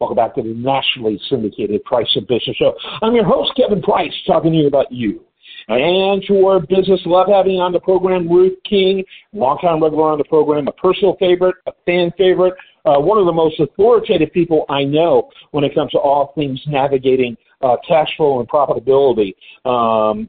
Welcome back to the nationally syndicated Price of Business Show. I'm your host, Kevin Price, talking to you about you and your business. Love having on the program, Ruth King, longtime regular on the program, a personal favorite, a fan favorite, uh, one of the most authoritative people I know when it comes to all things navigating uh, cash flow and profitability. Um,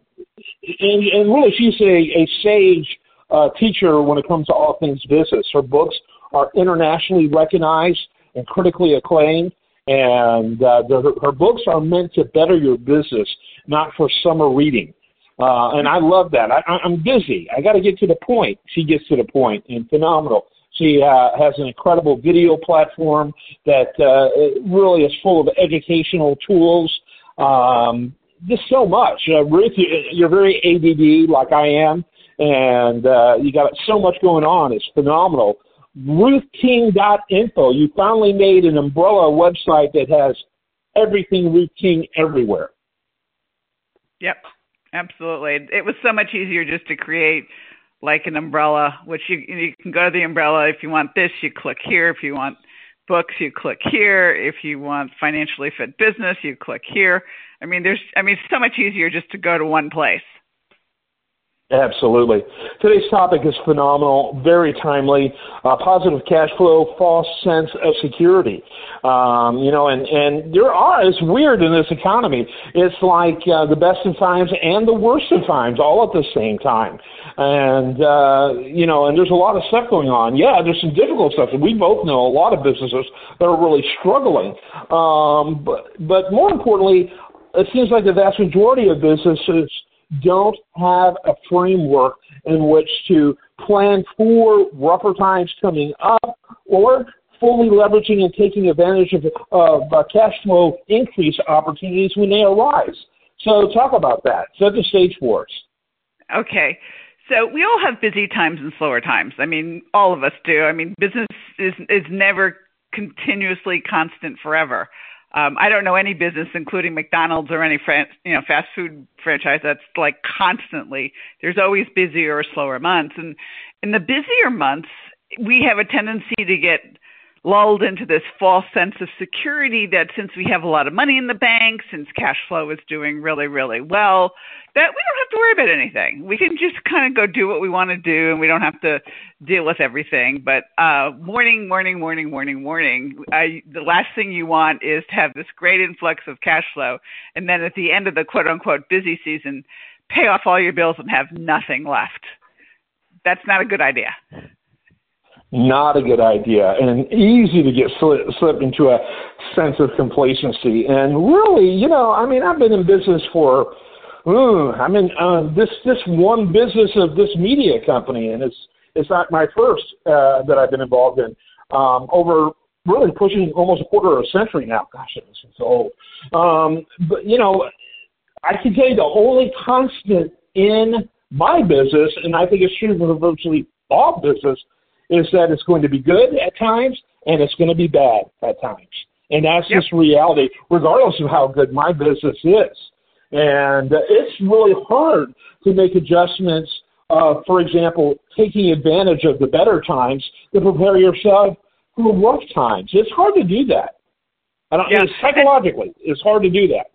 and, and really, she's a, a sage uh, teacher when it comes to all things business. Her books are internationally recognized and critically acclaimed. And uh, the, her books are meant to better your business, not for summer reading. Uh, and I love that. I, I'm busy. I got to get to the point. She gets to the point, and phenomenal. She uh, has an incredible video platform that uh, really is full of educational tools. Um, just so much. Uh, Ruth, you're very ADD like I am, and uh, you got so much going on. It's phenomenal. RuthKing.info. You finally made an umbrella website that has everything Ruth King everywhere. Yep, absolutely. It was so much easier just to create like an umbrella, which you you can go to the umbrella if you want this, you click here. If you want books, you click here. If you want financially fit business, you click here. I mean, there's I mean, it's so much easier just to go to one place. Absolutely. Today's topic is phenomenal, very timely. Uh, positive cash flow, false sense of security. Um, you know, and and there are. It's weird in this economy. It's like uh, the best of times and the worst of times, all at the same time. And uh, you know, and there's a lot of stuff going on. Yeah, there's some difficult stuff. We both know a lot of businesses that are really struggling. Um, but but more importantly, it seems like the vast majority of businesses don't have a framework in which to plan for rougher times coming up or fully leveraging and taking advantage of, of uh, cash flow increase opportunities when they arise. So talk about that. Set the stage for us. Okay. So we all have busy times and slower times. I mean, all of us do. I mean, business is is never continuously constant forever. Um, I don't know any business, including McDonald's or any fran- you know fast food franchise, that's like constantly. There's always busier or slower months, and in the busier months, we have a tendency to get lulled into this false sense of security that since we have a lot of money in the bank, since cash flow is doing really, really well, that we don't have to worry about anything. We can just kind of go do what we want to do and we don't have to deal with everything. But uh warning, warning, warning, warning, warning. I, the last thing you want is to have this great influx of cash flow and then at the end of the quote unquote busy season, pay off all your bills and have nothing left. That's not a good idea not a good idea and easy to get slip, into a sense of complacency. And really, you know, I mean, I've been in business for, ooh, I mean, uh, this this one business of this media company, and it's it's not my first uh, that I've been involved in. Um, over really pushing almost a quarter of a century now. Gosh, it seems so old. Um, but you know, I can tell you the only constant in my business, and I think it's true for virtually all business, is that it's going to be good at times and it's going to be bad at times. And that's yep. just reality, regardless of how good my business is. And it's really hard to make adjustments, uh, for example, taking advantage of the better times to prepare yourself for rough times. It's hard to do that. I don't, yeah. psychologically, it's hard to do that.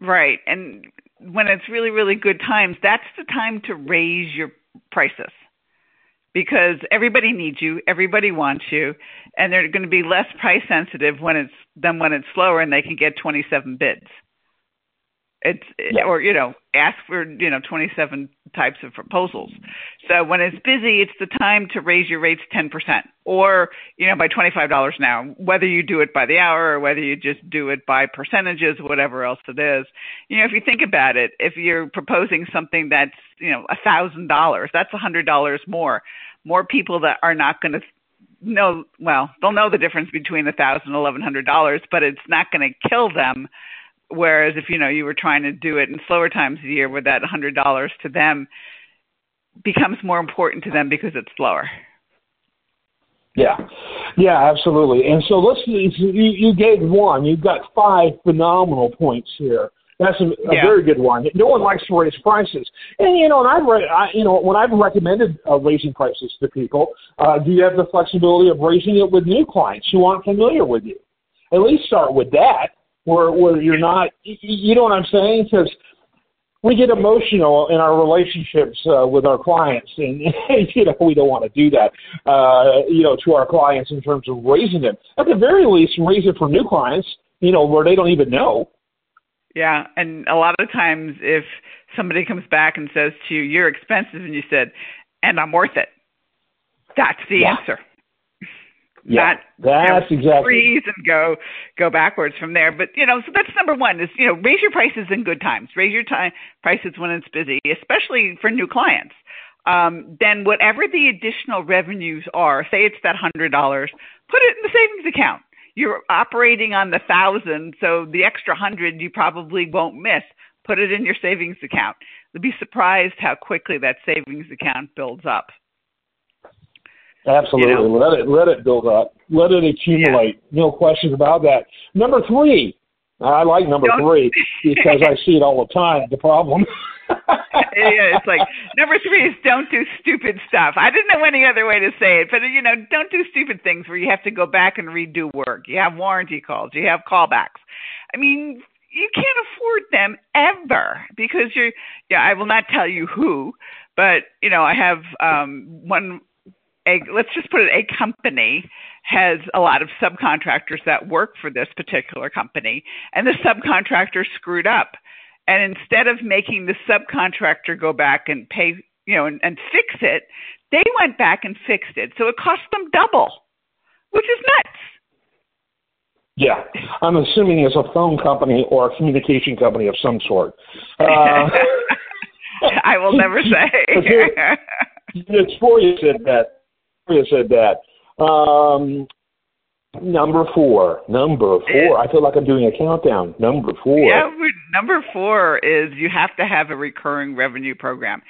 Right. And when it's really, really good times, that's the time to raise your prices because everybody needs you, everybody wants you, and they're going to be less price sensitive when it's than when it's slower and they can get 27 bids. It's yeah. or you know ask for you know 27 types of proposals. So when it's busy, it's the time to raise your rates 10% or you know by $25 now. Whether you do it by the hour or whether you just do it by percentages, whatever else it is. You know if you think about it, if you're proposing something that's you know thousand dollars, that's hundred dollars more more people that are not going to know well they'll know the difference between a thousand and eleven hundred dollars but it's not going to kill them. Whereas if you know you were trying to do it in slower times of the year where that hundred dollars to them becomes more important to them because it's slower yeah. Yeah absolutely. And so let's you, you gave one. You've got five phenomenal points here that's a, a yeah. very good one. No one likes to raise prices, and you know, and I've re- I, you know when I've recommended uh, raising prices to people, uh, do you have the flexibility of raising it with new clients who aren't familiar with you? at least start with that, where where you're not. You know what I'm saying? Because we get emotional in our relationships uh, with our clients, and you know we don't want to do that. Uh, you know, to our clients in terms of raising them. At the very least, raise it for new clients. You know, where they don't even know. Yeah, and a lot of times, if somebody comes back and says to you, "You're expensive," and you said, "And I'm worth it," that's the yeah. answer. Yeah, that's you know, exactly. Freeze and go go backwards from there. But you know, so that's number one is you know raise your prices in good times. Raise your time prices when it's busy, especially for new clients. Um, then whatever the additional revenues are, say it's that hundred dollars, put it in the savings account. You're operating on the thousand, so the extra hundred you probably won't miss. Put it in your savings account. You'll be surprised how quickly that savings account builds up. Absolutely. You know? Let it let it build up. Let it accumulate. Yeah. No questions about that. Number three. I like number Don't, three because I see it all the time. The problem. yeah, it's like number three is don't do stupid stuff. I didn't know any other way to say it, but you know, don't do stupid things where you have to go back and redo work. You have warranty calls, you have callbacks. I mean, you can't afford them ever because you're. Yeah, I will not tell you who, but you know, I have um one a let's just put it a company has a lot of subcontractors that work for this particular company and the subcontractor screwed up and instead of making the subcontractor go back and pay you know and, and fix it they went back and fixed it so it cost them double which is nuts yeah, I'm assuming it's a phone company or a communication company of some sort. Uh, I will never say. Victoria said that said that. Um, number four. Number four. I feel like I'm doing a countdown. Number four. Yeah, number four is you have to have a recurring revenue program.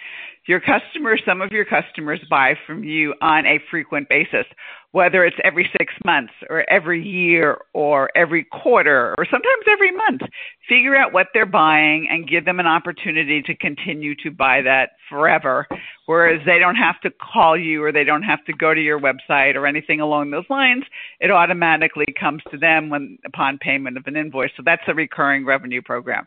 Your customers, some of your customers buy from you on a frequent basis whether it's every six months or every year or every quarter or sometimes every month. Figure out what they're buying and give them an opportunity to continue to buy that forever. Whereas they don't have to call you or they don't have to go to your website or anything along those lines. It automatically comes to them when upon payment of an invoice. So that's a recurring revenue program.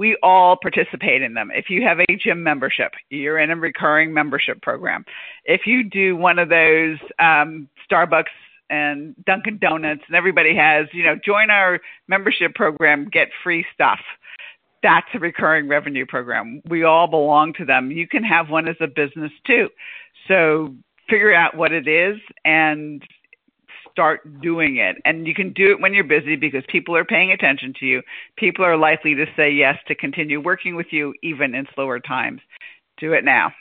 We all participate in them. If you have a gym membership, you're in a recurring membership program. If you do one of those um, Starbucks and Dunkin' Donuts, and everybody has, you know, join our membership program, get free stuff. That's a recurring revenue program. We all belong to them. You can have one as a business too. So figure out what it is and start doing it. And you can do it when you're busy because people are paying attention to you. People are likely to say yes to continue working with you even in slower times. Do it now.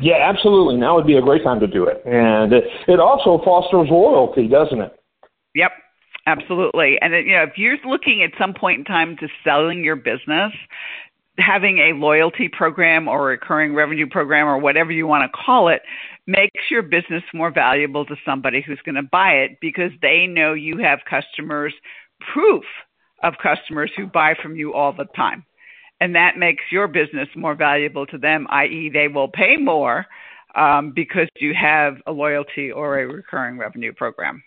Yeah, absolutely. Now would be a great time to do it. And it, also fosters loyalty, doesn't it? Yep, absolutely. And you know, if you're looking at some point in time to selling your business, having a loyalty program or a recurring revenue program or whatever you want to call it makes your business more valuable to somebody who's going to buy it because they know you have customers proof of customers who buy from you all the time and that makes your business more valuable to them, i.e., they will pay more um, because you have a loyalty or a recurring revenue program.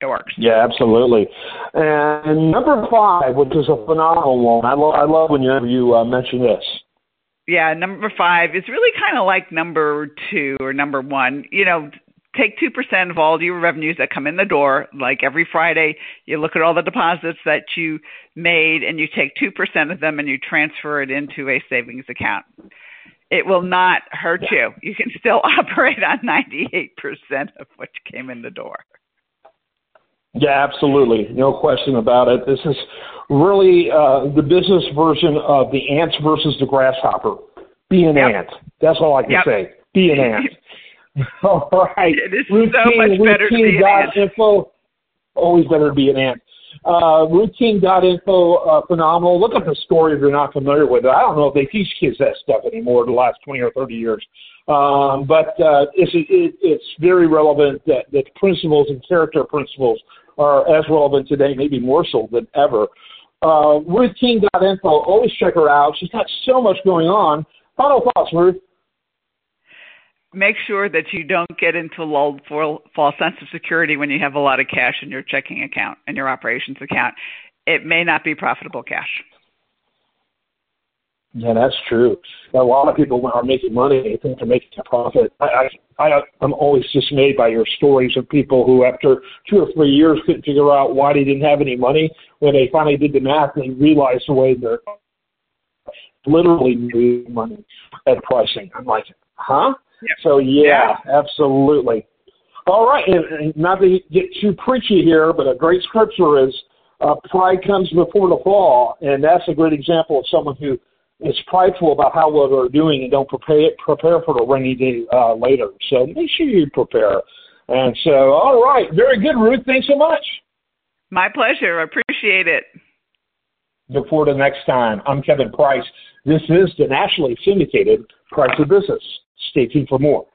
It works. Yeah, absolutely. And number five, which is a phenomenal one. I, lo- I love when you, you uh, mention this. Yeah, number five is really kind of like number two or number one. You know, take 2% of all your revenues that come in the door. Like every Friday, you look at all the deposits that you made and you take 2% of them and you transfer it into a savings account. It will not hurt you. You can still operate on 98% of what came in the door. Yeah, absolutely. No question about it. This is really uh, the business version of the ants versus the grasshopper. Be an yep. ant. That's all I can yep. say. Be an ant. All right. It is routine, so much better to be an ant. Info, always better to be an ant. Uh, RuthKing.info, uh, phenomenal. Look up the story if you're not familiar with it. I don't know if they teach kids that stuff anymore the last 20 or 30 years. Um, but uh, it's, it, it's very relevant that, that principles and character principles are as relevant today, maybe more so than ever. Uh, RuthKing.info, always check her out. She's got so much going on. Final thoughts, Ruth. Make sure that you don't get into lull for false sense of security when you have a lot of cash in your checking account and your operations account. It may not be profitable cash. Yeah, that's true. A lot of people are making money. They think they're making a profit. I, I, I, I'm always dismayed by your stories of people who, after two or three years, couldn't figure out why they didn't have any money. When they finally did the math, they realized the way they're literally losing money at pricing. I'm like, huh? Yeah. So yeah, Yeah. absolutely. All right, and, and not to get too preachy here, but a great scripture is uh, pride comes before the fall, and that's a great example of someone who is prideful about how well they're doing and don't prepare prepare for the rainy day uh, later. So make sure you prepare. And so, all right, very good, Ruth. Thanks so much. My pleasure. I appreciate it. Look forward to next time. I'm Kevin Price. This is the nationally syndicated Price of Business. Stay tuned for more.